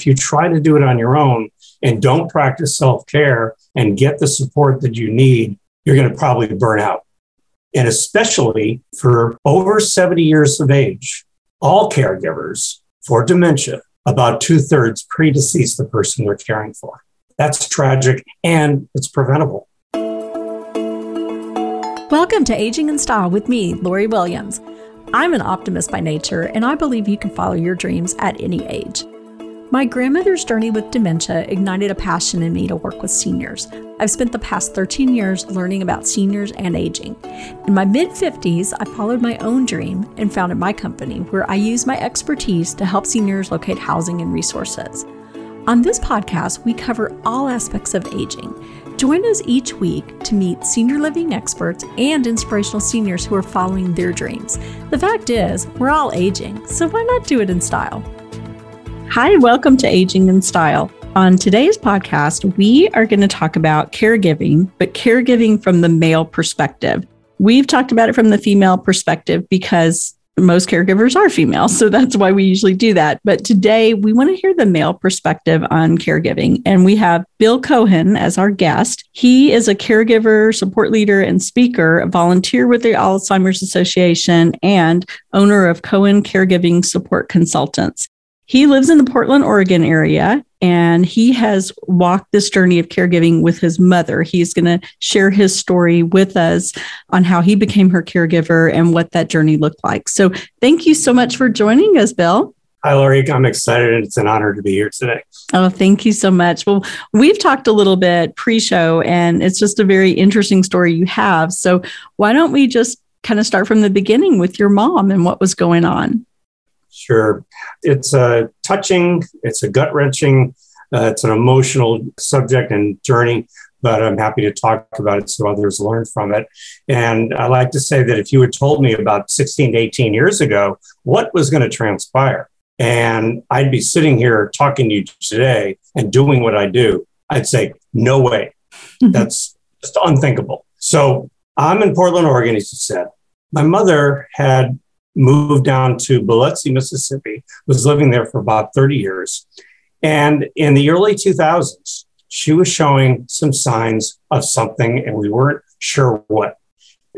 if you try to do it on your own and don't practice self care and get the support that you need, you're going to probably burn out. And especially for over 70 years of age, all caregivers for dementia, about two thirds predecease the person they're caring for. That's tragic and it's preventable. Welcome to Aging in Style with me, Lori Williams. I'm an optimist by nature, and I believe you can follow your dreams at any age. My grandmother's journey with dementia ignited a passion in me to work with seniors. I've spent the past 13 years learning about seniors and aging. In my mid 50s, I followed my own dream and founded my company where I use my expertise to help seniors locate housing and resources. On this podcast, we cover all aspects of aging. Join us each week to meet senior living experts and inspirational seniors who are following their dreams. The fact is, we're all aging, so why not do it in style? Hi, welcome to Aging in Style. On today's podcast, we are going to talk about caregiving, but caregiving from the male perspective. We've talked about it from the female perspective because most caregivers are female. So that's why we usually do that. But today we want to hear the male perspective on caregiving. And we have Bill Cohen as our guest. He is a caregiver, support leader, and speaker, a volunteer with the Alzheimer's Association, and owner of Cohen Caregiving Support Consultants. He lives in the Portland, Oregon area, and he has walked this journey of caregiving with his mother. He's going to share his story with us on how he became her caregiver and what that journey looked like. So, thank you so much for joining us, Bill. Hi, Lori. I'm excited. It's an honor to be here today. Oh, thank you so much. Well, we've talked a little bit pre show, and it's just a very interesting story you have. So, why don't we just kind of start from the beginning with your mom and what was going on? Sure. It's a touching, it's a gut wrenching, uh, it's an emotional subject and journey, but I'm happy to talk about it so others learn from it. And I like to say that if you had told me about 16 to 18 years ago what was going to transpire, and I'd be sitting here talking to you today and doing what I do, I'd say, no way. That's just unthinkable. So I'm in Portland, Oregon, as you said. My mother had moved down to Biloxi, Mississippi, was living there for about 30 years. And in the early 2000s, she was showing some signs of something, and we weren't sure what.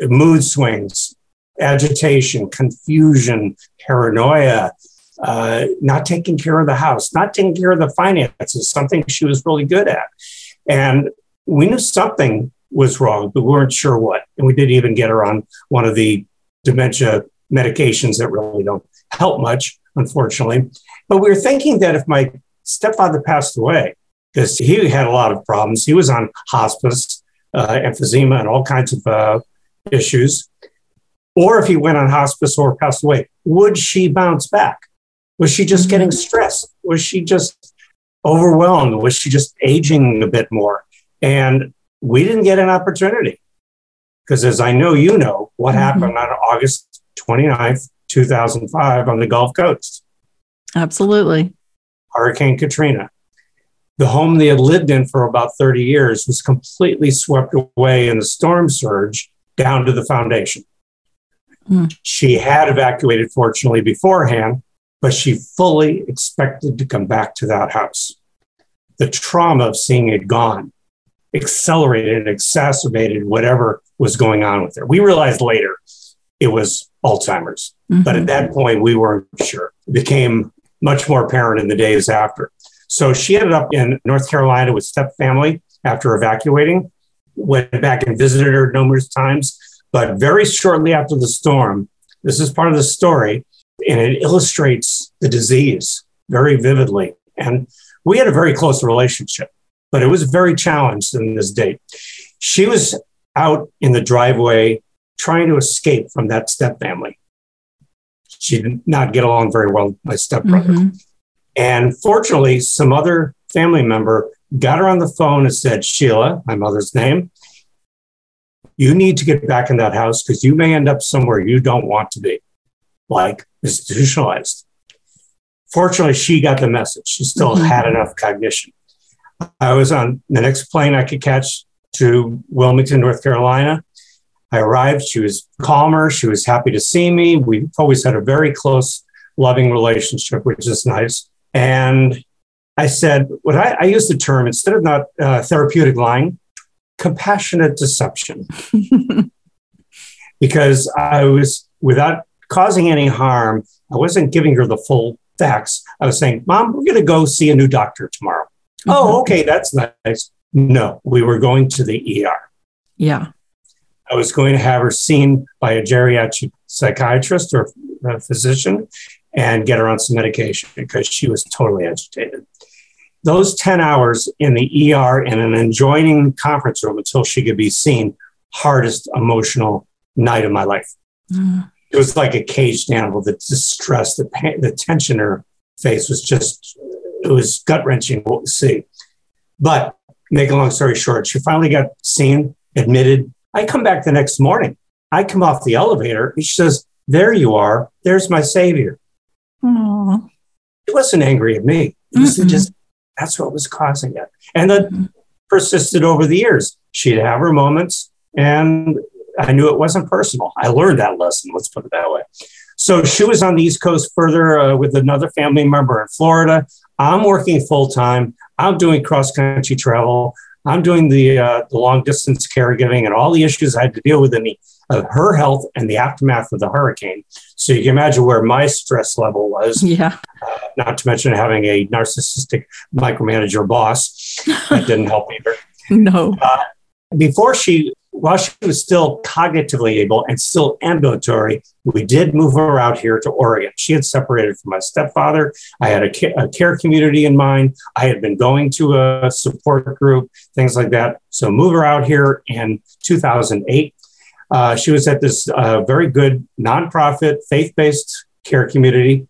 Mood swings, agitation, confusion, paranoia, uh, not taking care of the house, not taking care of the finances, something she was really good at. And we knew something was wrong, but we weren't sure what. And we didn't even get her on one of the dementia medications that really don't help much, unfortunately. But we were thinking that if my stepfather passed away, because he had a lot of problems, he was on hospice, uh, emphysema, and all kinds of uh, issues. Or if he went on hospice or passed away, would she bounce back? Was she just getting mm-hmm. stressed? Was she just overwhelmed? Was she just aging a bit more? And we didn't get an opportunity. Because as I know you know, what mm-hmm. happened on August 29th, 2005, on the Gulf Coast. Absolutely. Hurricane Katrina. The home they had lived in for about 30 years was completely swept away in the storm surge down to the foundation. Mm. She had evacuated, fortunately, beforehand, but she fully expected to come back to that house. The trauma of seeing it gone accelerated and exacerbated whatever was going on with her. We realized later it was Alzheimer's. Mm-hmm. But at that point, we weren't sure. It became much more apparent in the days after. So she ended up in North Carolina with step family after evacuating, went back and visited her numerous times. But very shortly after the storm, this is part of the story, and it illustrates the disease very vividly. And we had a very close relationship, but it was very challenged in this date. She was out in the driveway trying to escape from that step family. She did not get along very well with my stepbrother. Mm-hmm. And fortunately, some other family member got her on the phone and said, Sheila, my mother's name, you need to get back in that house because you may end up somewhere you don't want to be, like institutionalized. Fortunately, she got the message. She still mm-hmm. had enough cognition. I was on the next plane I could catch to Wilmington, North Carolina. I arrived. She was calmer. She was happy to see me. We've always had a very close, loving relationship, which is nice. And I said, what I, I use the term instead of not uh, therapeutic lying, compassionate deception. because I was, without causing any harm, I wasn't giving her the full facts. I was saying, Mom, we're going to go see a new doctor tomorrow. Mm-hmm. Oh, okay, that's nice. No, we were going to the ER. Yeah. I was going to have her seen by a geriatric psychiatrist or a physician and get her on some medication because she was totally agitated. Those 10 hours in the ER in an adjoining conference room until she could be seen, hardest emotional night of my life. Mm. It was like a caged animal. The distress, the pain, the tension in her face was just, it was gut wrenching to see. But make a long story short, she finally got seen, admitted. I come back the next morning. I come off the elevator and she says, There you are. There's my savior. Aww. It wasn't angry at me. It was mm just that's what was causing it. And that mm-hmm. persisted over the years. She'd have her moments, and I knew it wasn't personal. I learned that lesson, let's put it that way. So she was on the East Coast further uh, with another family member in Florida. I'm working full time. I'm doing cross country travel. I'm doing the, uh, the long distance caregiving and all the issues I had to deal with in the, uh, her health and the aftermath of the hurricane. So you can imagine where my stress level was. Yeah. Uh, not to mention having a narcissistic micromanager boss. that didn't help either. No. Uh, before she while she was still cognitively able and still ambulatory, we did move her out here to Oregon. She had separated from my stepfather. I had a, a care community in mind. I had been going to a support group, things like that. So move her out here in 2008. Uh, she was at this uh, very good nonprofit, faith-based care community.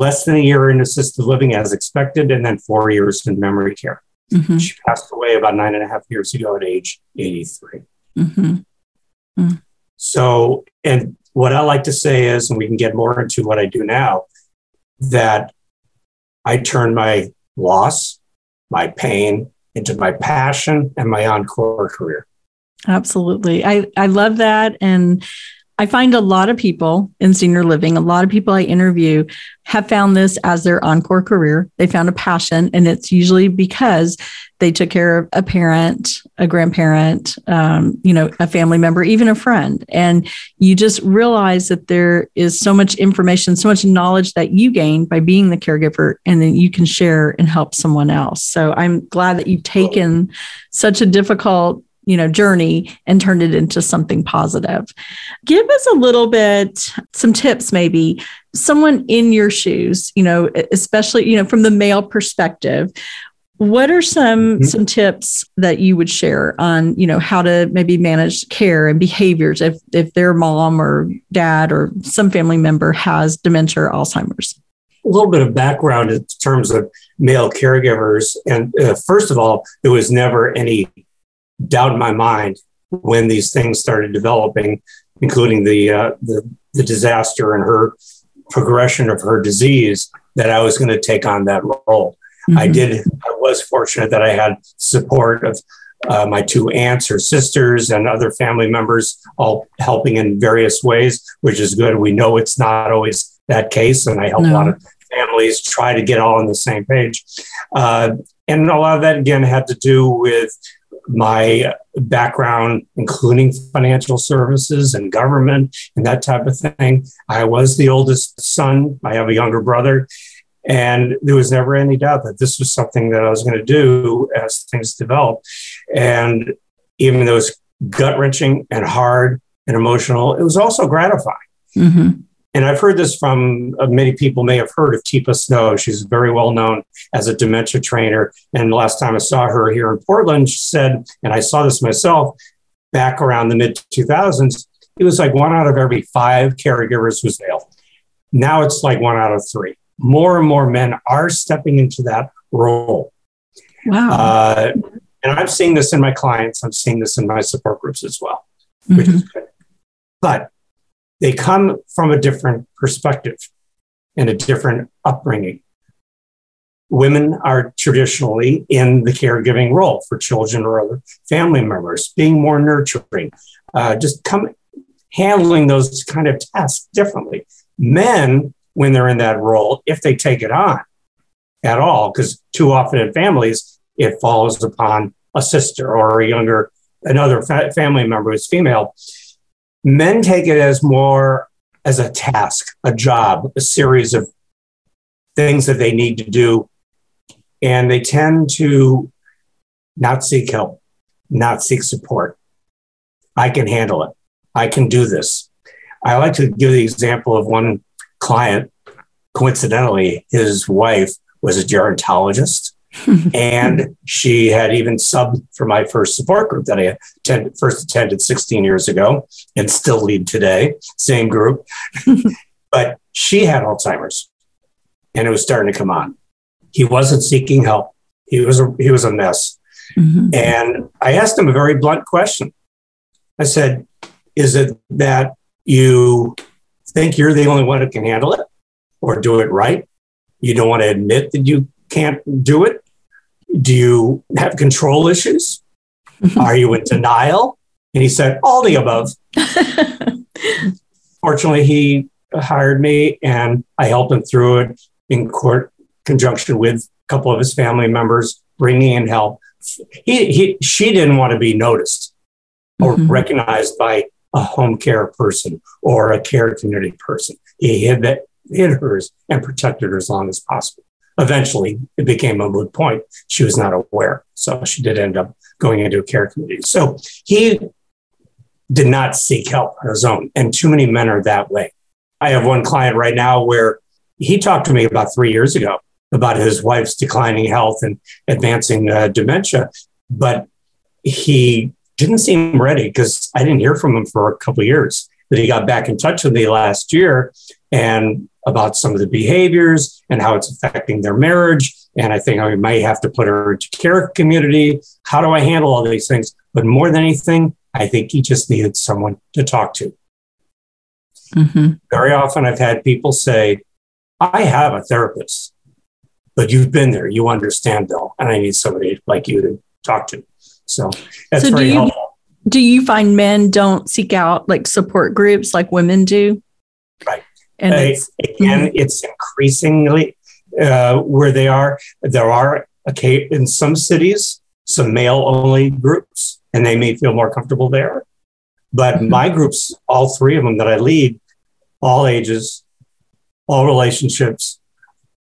Less than a year in assisted living as expected, and then four years in memory care. Mm-hmm. She passed away about nine and a half years ago at age 83. Mm-hmm. Mm. So, and what I like to say is, and we can get more into what I do now, that I turn my loss, my pain into my passion and my encore career. Absolutely. I, I love that. And I find a lot of people in senior living, a lot of people I interview have found this as their encore career. They found a passion, and it's usually because they took care of a parent, a grandparent, um, you know, a family member, even a friend. And you just realize that there is so much information, so much knowledge that you gain by being the caregiver, and then you can share and help someone else. So I'm glad that you've taken such a difficult you know journey and turned it into something positive. Give us a little bit some tips maybe. Someone in your shoes you know especially you know from the male perspective what are some mm-hmm. some tips that you would share on you know how to maybe manage care and behaviors if if their mom or dad or some family member has dementia or alzheimer's? A little bit of background in terms of male caregivers. And uh, first of all there was never any doubt in my mind when these things started developing, including the, uh, the, the disaster and her progression of her disease, that I was going to take on that role. Mm-hmm. I did. I was fortunate that I had support of uh, my two aunts or sisters and other family members, all helping in various ways, which is good. We know it's not always that case, and I help no. a lot of families try to get all on the same page. Uh, and a lot of that again had to do with my background, including financial services and government and that type of thing. I was the oldest son. I have a younger brother. And there was never any doubt that this was something that I was going to do as things developed. And even though it was gut wrenching and hard and emotional, it was also gratifying. Mm-hmm. And I've heard this from uh, many people may have heard of Teepa Snow. She's very well known as a dementia trainer. And the last time I saw her here in Portland, she said, and I saw this myself back around the mid 2000s, it was like one out of every five caregivers was male. Now it's like one out of three. More and more men are stepping into that role. Wow. Uh, and I'm seeing this in my clients, I'm seeing this in my support groups as well, which mm-hmm. is good. But they come from a different perspective and a different upbringing. Women are traditionally in the caregiving role for children or other family members, being more nurturing, uh, just come handling those kind of tasks differently. Men, when they're in that role, if they take it on, at all because too often in families, it falls upon a sister or a younger, another fa- family member who's female. Men take it as more as a task, a job, a series of things that they need to do. And they tend to not seek help, not seek support. I can handle it. I can do this. I like to give the example of one client. Coincidentally, his wife was a gerontologist. and she had even subbed for my first support group that I attended, first attended 16 years ago and still lead today, same group. but she had Alzheimer's and it was starting to come on. He wasn't seeking help. He was a, he was a mess. Mm-hmm. And I asked him a very blunt question. I said, Is it that you think you're the only one who can handle it or do it right? You don't want to admit that you can't do it? Do you have control issues? Are you in denial? And he said, All the above. Fortunately, he hired me and I helped him through it in court conjunction with a couple of his family members, bringing in help. He, he, she didn't want to be noticed or mm-hmm. recognized by a home care person or a care community person. He hid, that, hid hers and protected her as long as possible. Eventually, it became a moot point. She was not aware. So she did end up going into a care community. So he did not seek help on his own. And too many men are that way. I have one client right now where he talked to me about three years ago about his wife's declining health and advancing uh, dementia, but he didn't seem ready because I didn't hear from him for a couple years. That he got back in touch with me last year and about some of the behaviors and how it's affecting their marriage. And I think I might have to put her into care community. How do I handle all these things? But more than anything, I think he just needed someone to talk to. Mm-hmm. Very often I've had people say, I have a therapist, but you've been there, you understand, Bill, and I need somebody like you to talk to. So that's so very you, helpful. Do you find men don't seek out like support groups like women do? Right. And uh, it's, again, it's increasingly uh, where they are. There are okay, in some cities some male only groups, and they may feel more comfortable there. But mm-hmm. my groups, all three of them that I lead, all ages, all relationships,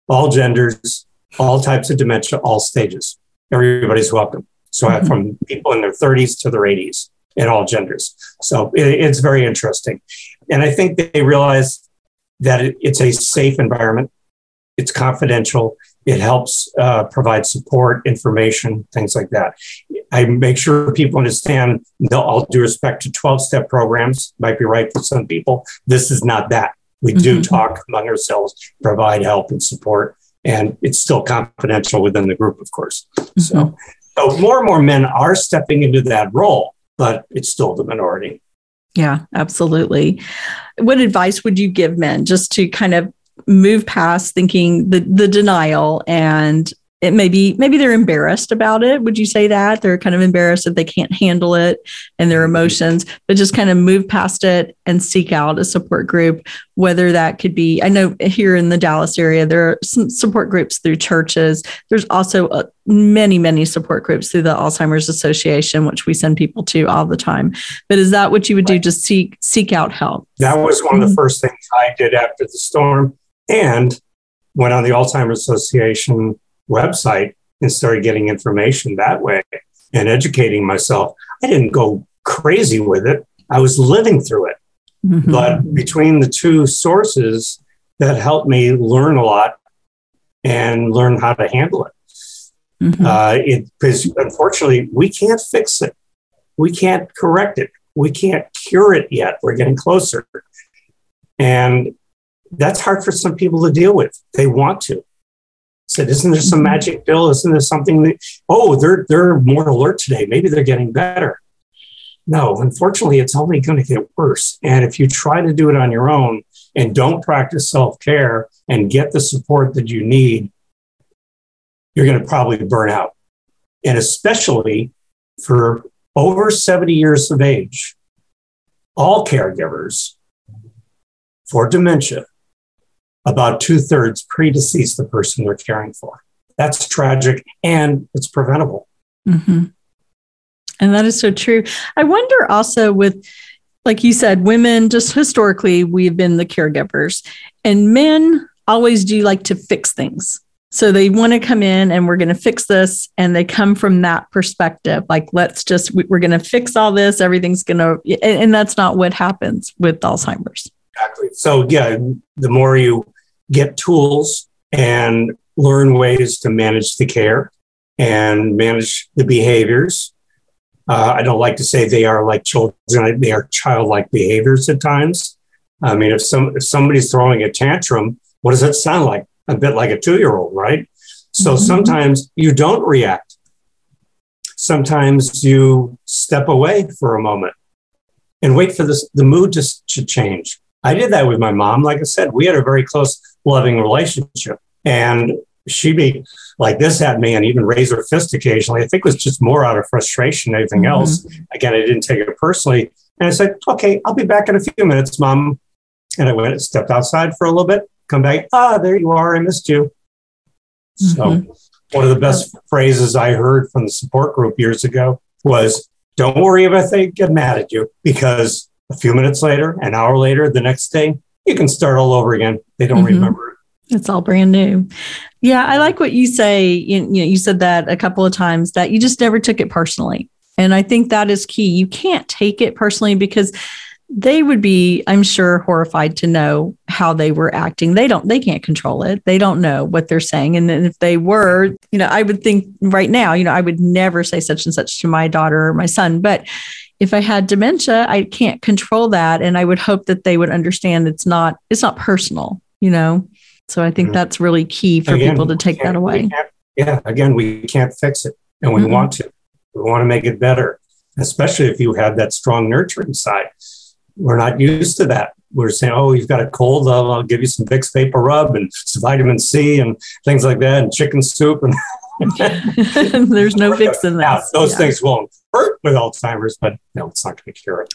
all genders, all types of dementia, all stages. Everybody's welcome. So mm-hmm. from people in their 30s to their 80s in all genders. So it, it's very interesting. And I think they realize that it, it's a safe environment, it's confidential, it helps uh, provide support, information, things like that. I make sure people understand, all due respect to 12 step programs, might be right for some people. This is not that. We mm-hmm. do talk among ourselves, provide help and support, and it's still confidential within the group, of course. Mm-hmm. So, so more and more men are stepping into that role, but it's still the minority. Yeah, absolutely. What advice would you give men just to kind of move past thinking the the denial and it maybe maybe they're embarrassed about it. Would you say that? They're kind of embarrassed that they can't handle it and their mm-hmm. emotions but just kind of move past it and seek out a support group whether that could be i know here in the dallas area there are some support groups through churches. There's also uh, many many support groups through the alzheimer's association which we send people to all the time. But is that what you would do just seek seek out help? That was one of the mm-hmm. first things i did after the storm and went on the alzheimer's association website and started getting information that way and educating myself. I didn't go crazy with it. I was living through it. Mm-hmm. But between the two sources, that helped me learn a lot and learn how to handle it. Mm-hmm. Uh, it because unfortunately we can't fix it, we can't correct it, we can't cure it yet. We're getting closer, and that's hard for some people to deal with. They want to, said, "Isn't there some mm-hmm. magic pill? Isn't there something that? Oh, they're they're more alert today. Maybe they're getting better." No, unfortunately, it's only going to get worse. And if you try to do it on your own and don't practice self care and get the support that you need, you're going to probably burn out. And especially for over 70 years of age, all caregivers for dementia about two thirds predecease the person they're caring for. That's tragic and it's preventable. Mm-hmm. And that is so true. I wonder also with, like you said, women, just historically, we've been the caregivers, and men always do like to fix things. So they want to come in and we're going to fix this. And they come from that perspective like, let's just, we're going to fix all this. Everything's going to, and that's not what happens with Alzheimer's. Exactly. So, yeah, the more you get tools and learn ways to manage the care and manage the behaviors. Uh, I don't like to say they are like children; they are childlike behaviors at times. I mean, if some if somebody's throwing a tantrum, what does that sound like? A bit like a two year old, right? So mm-hmm. sometimes you don't react. Sometimes you step away for a moment and wait for this, the mood to, to change. I did that with my mom. Like I said, we had a very close, loving relationship. And she'd be like this at me and even raise her fist occasionally. I think it was just more out of frustration than anything mm-hmm. else. Again, I didn't take it personally. And I said, okay, I'll be back in a few minutes, mom. And I went and stepped outside for a little bit, come back. Ah, there you are. I missed you. Mm-hmm. So, one of the best phrases I heard from the support group years ago was, don't worry if they get mad at you because a few minutes later, an hour later, the next day, you can start all over again. They don't mm-hmm. remember. It's all brand new. Yeah, I like what you say. You, you know, you said that a couple of times that you just never took it personally. And I think that is key. You can't take it personally because they would be, I'm sure, horrified to know how they were acting. They don't, they can't control it. They don't know what they're saying. And then if they were, you know, I would think right now, you know, I would never say such and such to my daughter or my son. But if I had dementia, I can't control that. And I would hope that they would understand it's not, it's not personal, you know? So I think mm-hmm. that's really key for again, people to take that away. Yeah, again, we can't fix it and we mm-hmm. want to. We want to make it better, especially if you have that strong nurturing side. We're not used to that. We're saying, oh, you've got a cold, I'll, I'll give you some Vicks Vapor Rub and some vitamin C and things like that, and chicken soup. And there's no fixing that. Those yeah. things won't hurt with Alzheimer's, but no, it's not going to cure it.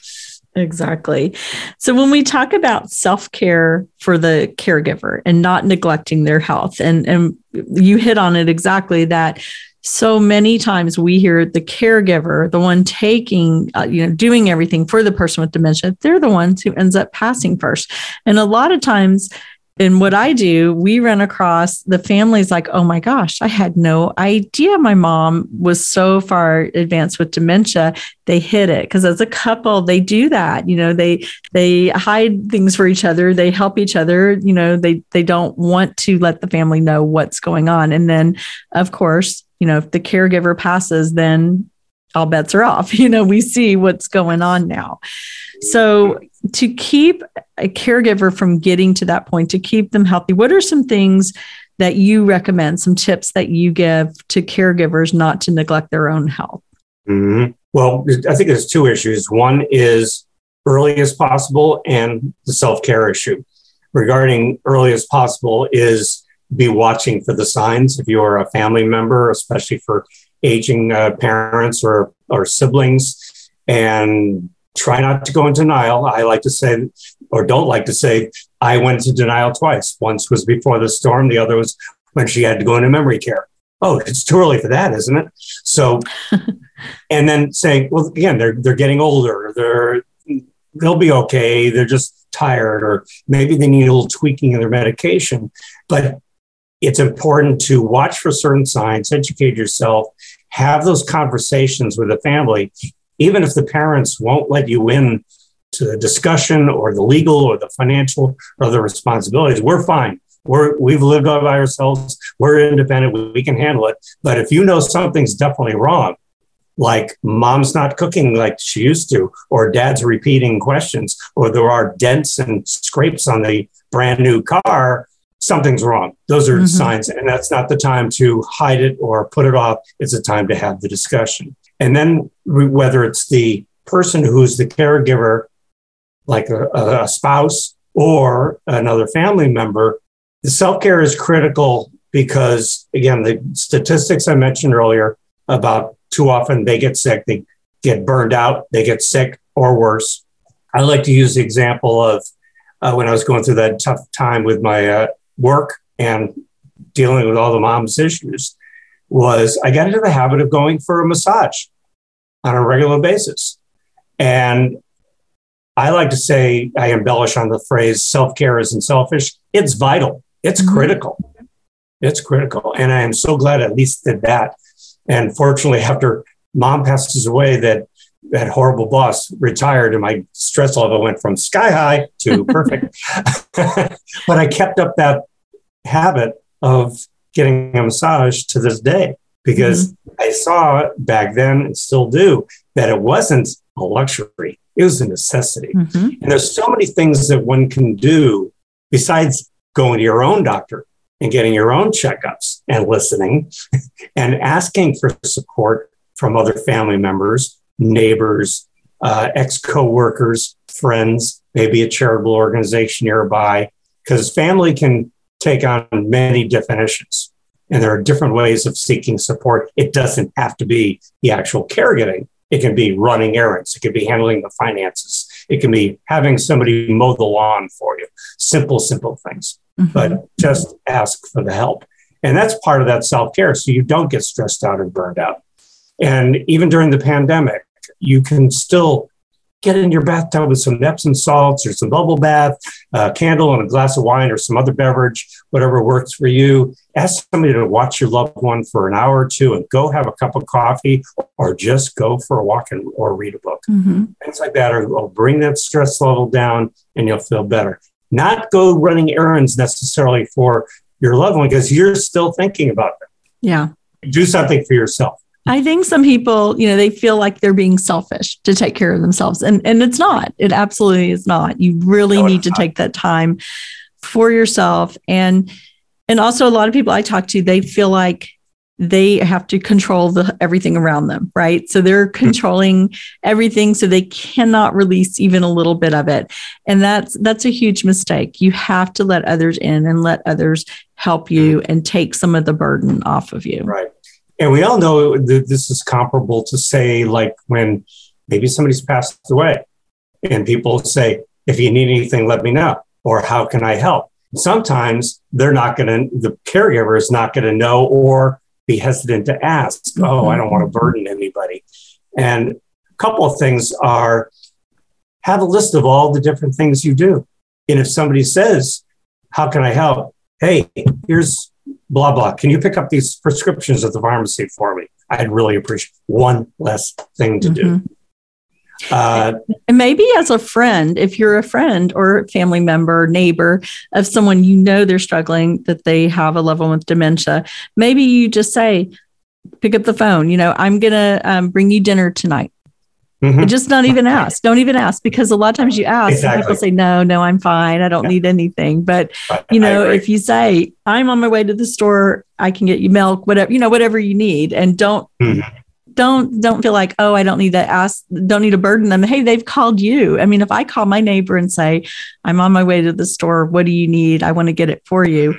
Exactly. So when we talk about self-care for the caregiver and not neglecting their health and and you hit on it exactly that so many times we hear the caregiver, the one taking, uh, you know, doing everything for the person with dementia, they're the ones who ends up passing first. And a lot of times and what I do, we run across the families like, oh my gosh, I had no idea my mom was so far advanced with dementia. They hid it because as a couple, they do that. You know, they they hide things for each other. They help each other. You know, they they don't want to let the family know what's going on. And then, of course, you know, if the caregiver passes, then all bets are off. You know, we see what's going on now. So to keep a caregiver from getting to that point, to keep them healthy, what are some things that you recommend, some tips that you give to caregivers not to neglect their own health? Mm-hmm. Well, I think there's two issues. One is early as possible, and the self care issue. Regarding early as possible, is be watching for the signs if you're a family member, especially for aging uh, parents or, or siblings, and try not to go into denial. I like to say, or don't like to say, I went into denial twice. Once was before the storm, the other was when she had to go into memory care. Oh, it's too early for that, isn't it? So, and then saying, well, again, they're they're getting older. They're they'll be okay. They're just tired, or maybe they need a little tweaking in their medication. But it's important to watch for certain signs, educate yourself, have those conversations with the family, even if the parents won't let you in to the discussion or the legal or the financial or the responsibilities, we're fine. We're, we've lived all by ourselves. We're independent. We, we can handle it. But if you know something's definitely wrong, like mom's not cooking like she used to, or dad's repeating questions, or there are dents and scrapes on the brand new car, something's wrong. Those are mm-hmm. signs. And that's not the time to hide it or put it off. It's a time to have the discussion. And then whether it's the person who's the caregiver, like a, a spouse or another family member, the self care is critical because, again, the statistics I mentioned earlier about too often they get sick, they get burned out, they get sick or worse. I like to use the example of uh, when I was going through that tough time with my uh, work and dealing with all the mom's issues was I got into the habit of going for a massage on a regular basis. And I like to say, I embellish on the phrase self care isn't selfish. It's vital, it's mm-hmm. critical. It's critical. And I am so glad I at least did that. And fortunately, after mom passes away, that that horrible boss retired and my stress level went from sky high to perfect. but I kept up that habit of getting a massage to this day because mm-hmm. I saw back then and still do that it wasn't a luxury, it was a necessity. Mm-hmm. And there's so many things that one can do besides going to your own doctor and getting your own checkups and listening and asking for support from other family members neighbors, uh, ex co-workers, friends, maybe a charitable organization nearby, because family can take on many definitions. And there are different ways of seeking support. It doesn't have to be the actual caregiving. It can be running errands. It can be handling the finances. It can be having somebody mow the lawn for you. Simple, simple things. Mm-hmm. But just ask for the help. And that's part of that self care. So you don't get stressed out and burned out. And even during the pandemic, you can still get in your bathtub with some Epsom salts or some bubble bath, a candle and a glass of wine or some other beverage, whatever works for you. Ask somebody to watch your loved one for an hour or two and go have a cup of coffee or just go for a walk and, or read a book. Mm-hmm. Things like that will bring that stress level down and you'll feel better. Not go running errands necessarily for your loved one because you're still thinking about them. Yeah. Do something for yourself. I think some people, you know, they feel like they're being selfish to take care of themselves. And and it's not. It absolutely is not. You really no, need to not. take that time for yourself. And and also a lot of people I talk to, they feel like they have to control the everything around them, right? So they're hmm. controlling everything so they cannot release even a little bit of it. And that's that's a huge mistake. You have to let others in and let others help you hmm. and take some of the burden off of you. Right. And we all know that this is comparable to, say, like when maybe somebody's passed away and people say, if you need anything, let me know, or how can I help? Sometimes they're not going to, the caregiver is not going to know or be hesitant to ask, mm-hmm. oh, I don't want to burden anybody. And a couple of things are have a list of all the different things you do. And if somebody says, how can I help? Hey, here's blah, blah. Can you pick up these prescriptions at the pharmacy for me? I'd really appreciate one less thing to mm-hmm. do. Uh, and maybe as a friend, if you're a friend or family member, neighbor of someone you know they're struggling, that they have a loved one with dementia, maybe you just say, pick up the phone. You know, I'm going to um, bring you dinner tonight. Mm-hmm. Just not even ask. Don't even ask because a lot of times you ask exactly. people say, no, no, I'm fine. I don't yeah. need anything. But, you know, if you say, I'm on my way to the store, I can get you milk, whatever, you know, whatever you need. And don't, mm-hmm. don't, don't feel like, oh, I don't need to ask, don't need to burden them. Hey, they've called you. I mean, if I call my neighbor and say, I'm on my way to the store, what do you need? I want to get it for you.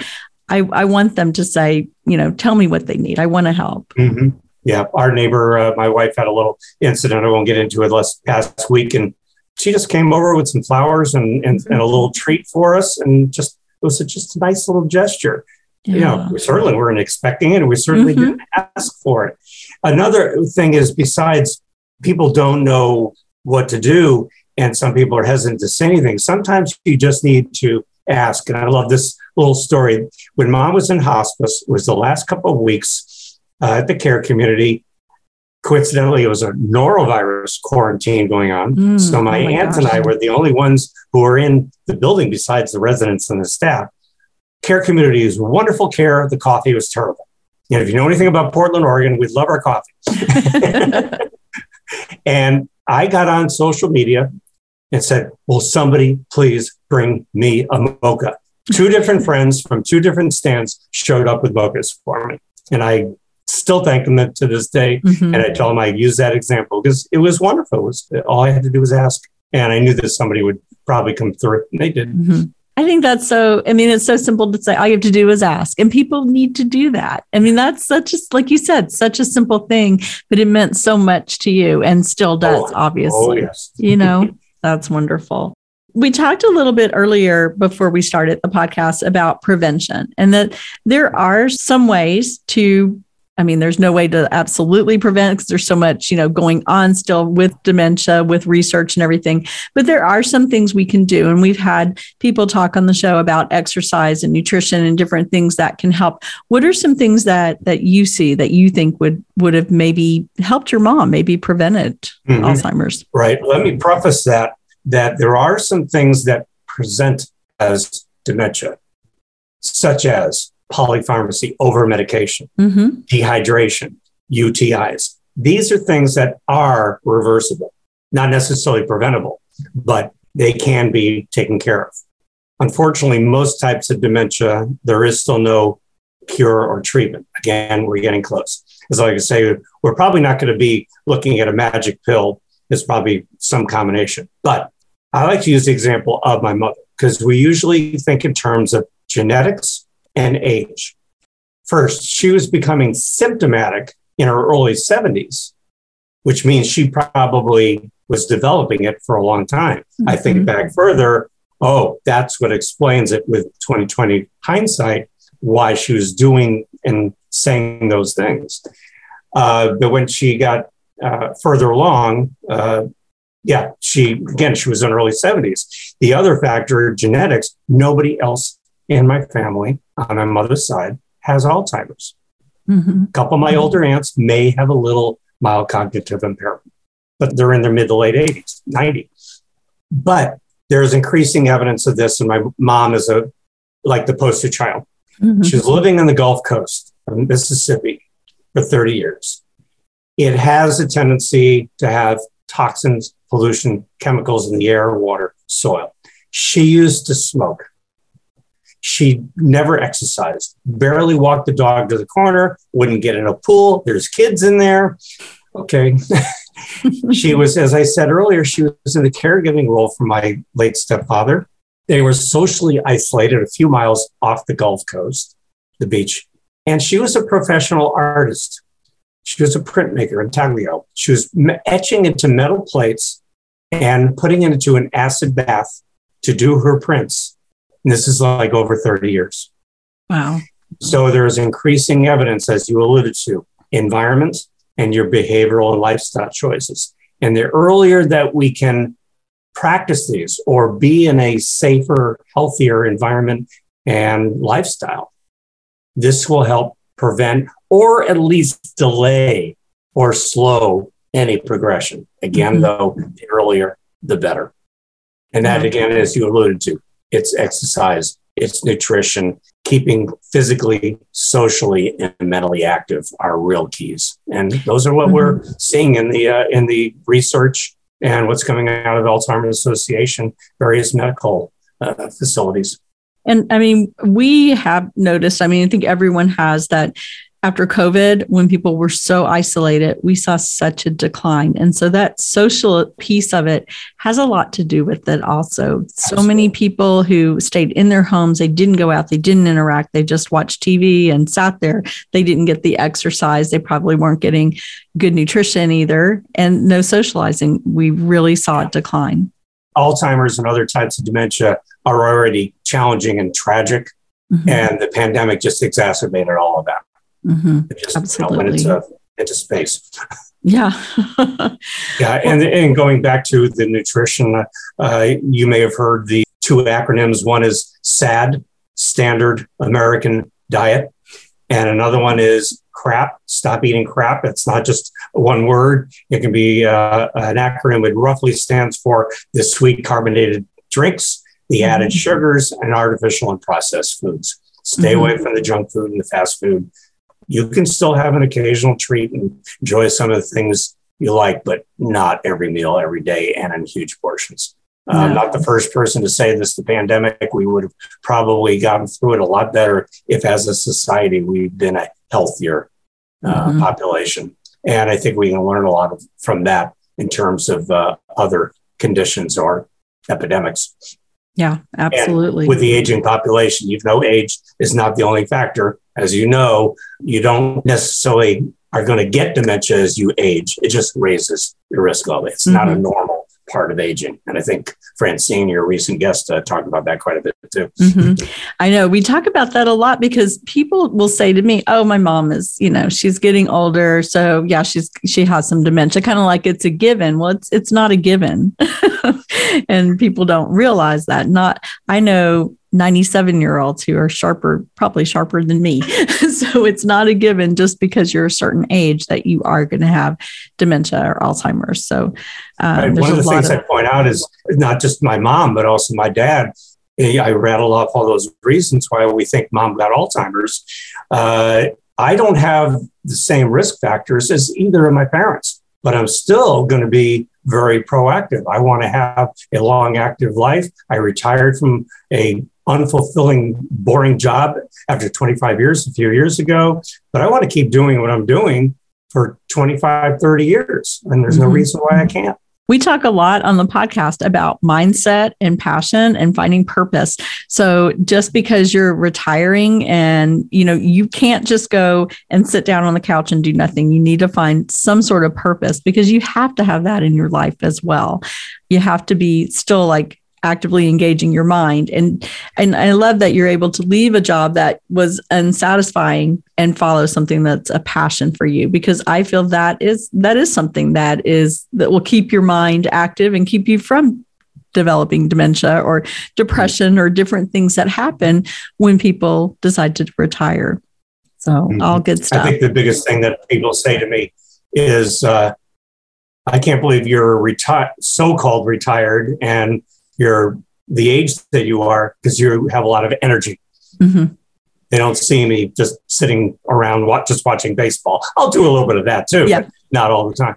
I, I want them to say, you know, tell me what they need. I want to help. Mm-hmm yeah, our neighbor, uh, my wife had a little incident. I won't get into it last past week, and she just came over with some flowers and, and, and a little treat for us, and just it was a, just a nice little gesture. Yeah. You know, we certainly weren't expecting it, and we certainly mm-hmm. didn't ask for it. Another thing is, besides people don't know what to do, and some people are hesitant to say anything. Sometimes you just need to ask. And I love this little story. When mom was in hospice, it was the last couple of weeks uh, at the care community. Coincidentally, it was a norovirus quarantine going on. Mm, so my, oh my aunts gosh. and I were the only ones who were in the building besides the residents and the staff. Care community is wonderful care. The coffee was terrible. And if you know anything about Portland, Oregon, we love our coffee. and I got on social media and said, Will somebody please bring me a mocha? Two different friends from two different stands showed up with mochas for me. And I still thank them to this day. Mm-hmm. And I tell them I use that example because it was wonderful. It was all I had to do was ask, and I knew that somebody would probably come through. And they did. Mm-hmm. I think that's so. I mean, it's so simple to say all you have to do is ask, and people need to do that. I mean, that's such a like you said, such a simple thing, but it meant so much to you, and still does. Oh, obviously, oh, yes. you know, that's wonderful. we talked a little bit earlier before we started the podcast about prevention and that there are some ways to I mean, there's no way to absolutely prevent because there's so much, you know, going on still with dementia, with research and everything. But there are some things we can do. And we've had people talk on the show about exercise and nutrition and different things that can help. What are some things that that you see that you think would would have maybe helped your mom, maybe prevented mm-hmm. Alzheimer's? Right. Let me preface that that there are some things that present as dementia, such as polypharmacy, over medication, mm-hmm. dehydration, UTIs. These are things that are reversible, not necessarily preventable, but they can be taken care of. Unfortunately, most types of dementia, there is still no cure or treatment. Again, we're getting close. As like I say, we're probably not going to be looking at a magic pill. It's probably some combination. But I like to use the example of my mother because we usually think in terms of genetics and age. First, she was becoming symptomatic in her early 70s, which means she probably was developing it for a long time. Mm-hmm. I think mm-hmm. back further, oh, that's what explains it with 2020 hindsight, why she was doing and saying those things. Uh, but when she got uh, further along, uh, yeah, she again, she was in her early 70s. The other factor, genetics, nobody else in my family on my mother's side has Alzheimer's. Mm-hmm. A couple of my mm-hmm. older aunts may have a little mild cognitive impairment, but they're in their mid to late 80s, 90s. But there's increasing evidence of this, and my mom is a like the poster child. Mm-hmm. She's living on the Gulf Coast of Mississippi for 30 years. It has a tendency to have toxins, pollution, chemicals in the air, water, soil. She used to smoke. She never exercised, barely walked the dog to the corner, wouldn't get in a pool. There's kids in there. Okay. she was, as I said earlier, she was in the caregiving role for my late stepfather. They were socially isolated a few miles off the Gulf Coast, the beach. And she was a professional artist. She was a printmaker intaglio. She was etching into metal plates and putting it into an acid bath to do her prints and this is like over 30 years. Wow. So there's increasing evidence, as you alluded to, environment and your behavioral and lifestyle choices. And the earlier that we can practice these or be in a safer, healthier environment and lifestyle, this will help prevent or at least delay or slow any progression. Again, mm-hmm. though, the earlier, the better. And that, again, as you alluded to, it's exercise, it's nutrition, keeping physically, socially, and mentally active are real keys. And those are what mm-hmm. we're seeing in the uh, in the research and what's coming out of Alzheimer's Association, various medical uh, facilities. And I mean, we have noticed, I mean, I think everyone has that after COVID, when people were so isolated, we saw such a decline. And so that social piece of it has a lot to do with it also. So many people who stayed in their homes, they didn't go out, they didn't interact, they just watched TV and sat there. They didn't get the exercise. They probably weren't getting good nutrition either, and no socializing. We really saw it decline. Alzheimer's and other types of dementia are already challenging and tragic. Mm-hmm. And the pandemic just exacerbated all of that. Mm-hmm. Just, Absolutely. You know, into, into space. Yeah. yeah. And, and going back to the nutrition, uh, you may have heard the two acronyms. One is SAD, Standard American Diet, and another one is CRAP, Stop Eating Crap. It's not just one word, it can be uh, an acronym. It roughly stands for the sweet carbonated drinks, the mm-hmm. added sugars, and artificial and processed foods. Stay mm-hmm. away from the junk food and the fast food you can still have an occasional treat and enjoy some of the things you like, but not every meal every day and in huge portions. Uh, no. I'm not the first person to say this. The pandemic, we would have probably gotten through it a lot better if, as a society, we'd been a healthier uh, mm-hmm. population. And I think we can learn a lot of, from that in terms of uh, other conditions or epidemics. Yeah, absolutely. And with the aging population, you know, age is not the only factor. As you know, you don't necessarily are going to get dementia as you age. It just raises the risk of it. It's mm-hmm. not a mm-hmm. normal part of aging. And I think Francine, your recent guest, uh, talked about that quite a bit too. Mm-hmm. I know we talk about that a lot because people will say to me, "Oh, my mom is, you know, she's getting older, so yeah, she's she has some dementia." Kind of like it's a given. Well, it's it's not a given, and people don't realize that. Not I know 97 year olds who are sharper, probably sharper than me. so it's not a given just because you're a certain age that you are going to have dementia or Alzheimer's. So um, right. one of the things of- I point out is not just my mom, but also my dad. I rattle off all those reasons why we think mom got Alzheimer's. Uh, I don't have the same risk factors as either of my parents, but I'm still going to be very proactive. I want to have a long, active life. I retired from a unfulfilling, boring job after 25 years, a few years ago, but I want to keep doing what I'm doing for 25, 30 years. And there's no mm-hmm. reason why I can't. We talk a lot on the podcast about mindset and passion and finding purpose. So just because you're retiring and you know you can't just go and sit down on the couch and do nothing. You need to find some sort of purpose because you have to have that in your life as well. You have to be still like actively engaging your mind and and I love that you're able to leave a job that was unsatisfying and follow something that's a passion for you because I feel that is that is something that is that will keep your mind active and keep you from developing dementia or depression or different things that happen when people decide to retire. So mm-hmm. all good stuff. I think the biggest thing that people say to me is uh, I can't believe you're retired, so-called retired, and you're the age that you are because you have a lot of energy. Mm-hmm. They don't see me just sitting around watch, just watching baseball. I'll do a little bit of that too, yeah. not all the time.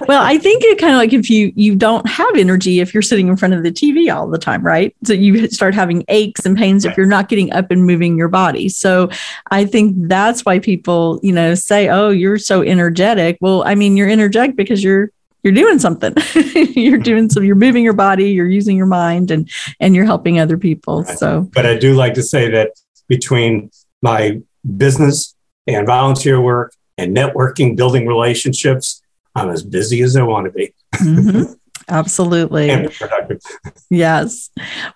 well, I think it kind of like if you you don't have energy if you're sitting in front of the TV all the time, right? So you start having aches and pains right. if you're not getting up and moving your body. So I think that's why people, you know, say, "Oh, you're so energetic." Well, I mean, you're energetic because you're you're doing something you're mm-hmm. doing some you're moving your body you're using your mind and and you're helping other people so but i do like to say that between my business and volunteer work and networking building relationships i'm as busy as i want to be mm-hmm. Absolutely. And productive. Yes.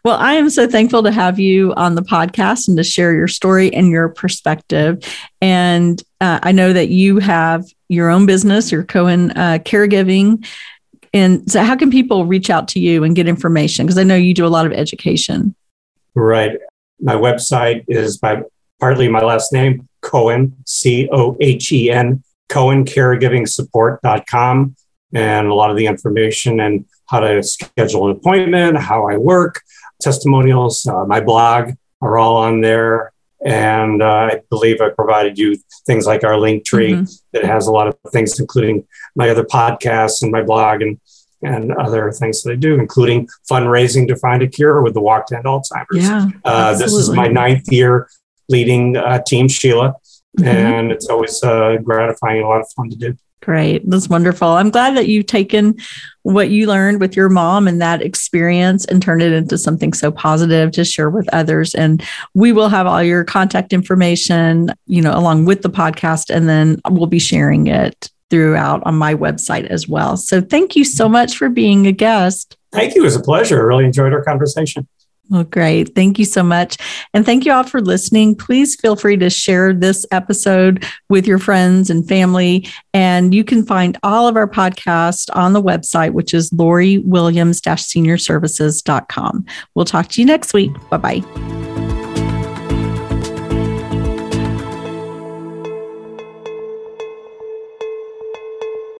Well, I am so thankful to have you on the podcast and to share your story and your perspective. And uh, I know that you have your own business, your Cohen uh, Caregiving. And so, how can people reach out to you and get information? Because I know you do a lot of education. Right. My website is my partly my last name, Cohen, C O H E N, Cohen Caregiving Support.com and a lot of the information and how to schedule an appointment, how I work, testimonials, uh, my blog are all on there. And uh, I believe I provided you things like our link tree mm-hmm. that has a lot of things, including my other podcasts and my blog and and other things that I do, including fundraising to find a cure with the Walk to End Alzheimer's. Yeah, uh, this is my ninth year leading uh, Team Sheila, mm-hmm. and it's always uh, gratifying and a lot of fun to do. Great. That's wonderful. I'm glad that you've taken what you learned with your mom and that experience and turned it into something so positive to share with others. And we will have all your contact information, you know, along with the podcast, and then we'll be sharing it throughout on my website as well. So thank you so much for being a guest. Thank you. It was a pleasure. I really enjoyed our conversation. Well, great. Thank you so much. And thank you all for listening. Please feel free to share this episode with your friends and family. And you can find all of our podcasts on the website, which is Lori Williams seniorservices.com. We'll talk to you next week. Bye bye.